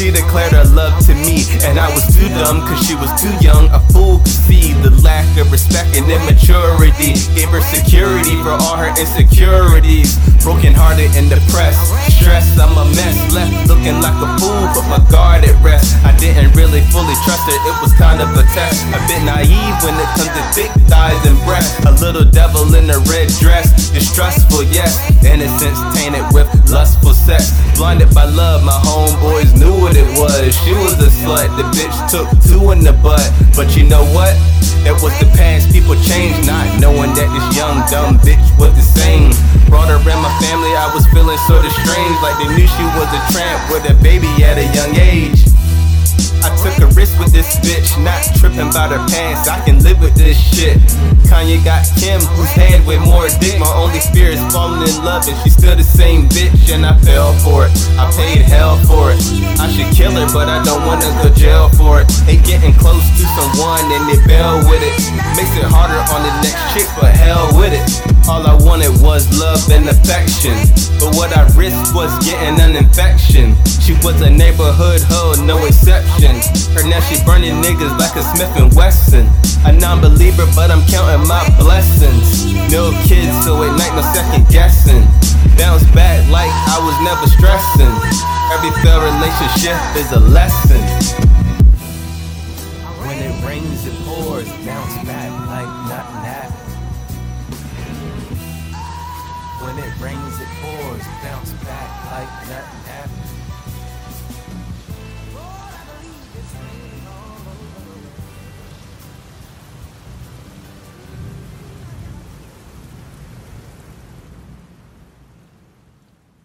She declared her love to me, and I was too dumb, cause she was too young. A fool could see the lack of respect and immaturity. Gave her security for all her insecurities. Broken hearted and depressed, stressed, I'm a mess. Left looking like a fool, but my guard at rest. I didn't really fully trust her, it was kind of a test. A bit naive when it comes to thick thighs little devil in a red dress, distrustful, yes. Innocence tainted with lustful sex. Blinded by love, my homeboys knew what it was. She was a slut, the bitch took two in the butt. But you know what? It was the past, people changed, not knowing that this young dumb bitch was the same. Brought her in my family, I was feeling sorta strange, like they knew she was a tramp with a baby at a young age. I took a risk with this bitch, not tripping about her pants. I can live with this shit. Kanye got Kim, whose head with more dick. My only fear is falling in love, and she's still the same bitch, and I fell for it. I paid hell for it. I should kill her, but I don't wanna go jail for it. Ain't getting close to someone, and they bail with it. Makes it harder on the next chick, but hell with it. All I wanted was love and affection. But what I risked was getting an infection. Was a neighborhood hoe, no exception. Her now she burning niggas like a Smith and Wesson. A non-believer, but I'm counting my blessings. No kids, so at night no second guessing. Bounce back like I was never stressing. Every failed relationship is a lesson. When it rains, it pours. Bounce back like nothing happened. When it rains, it pours. Bounce back like nothing happened.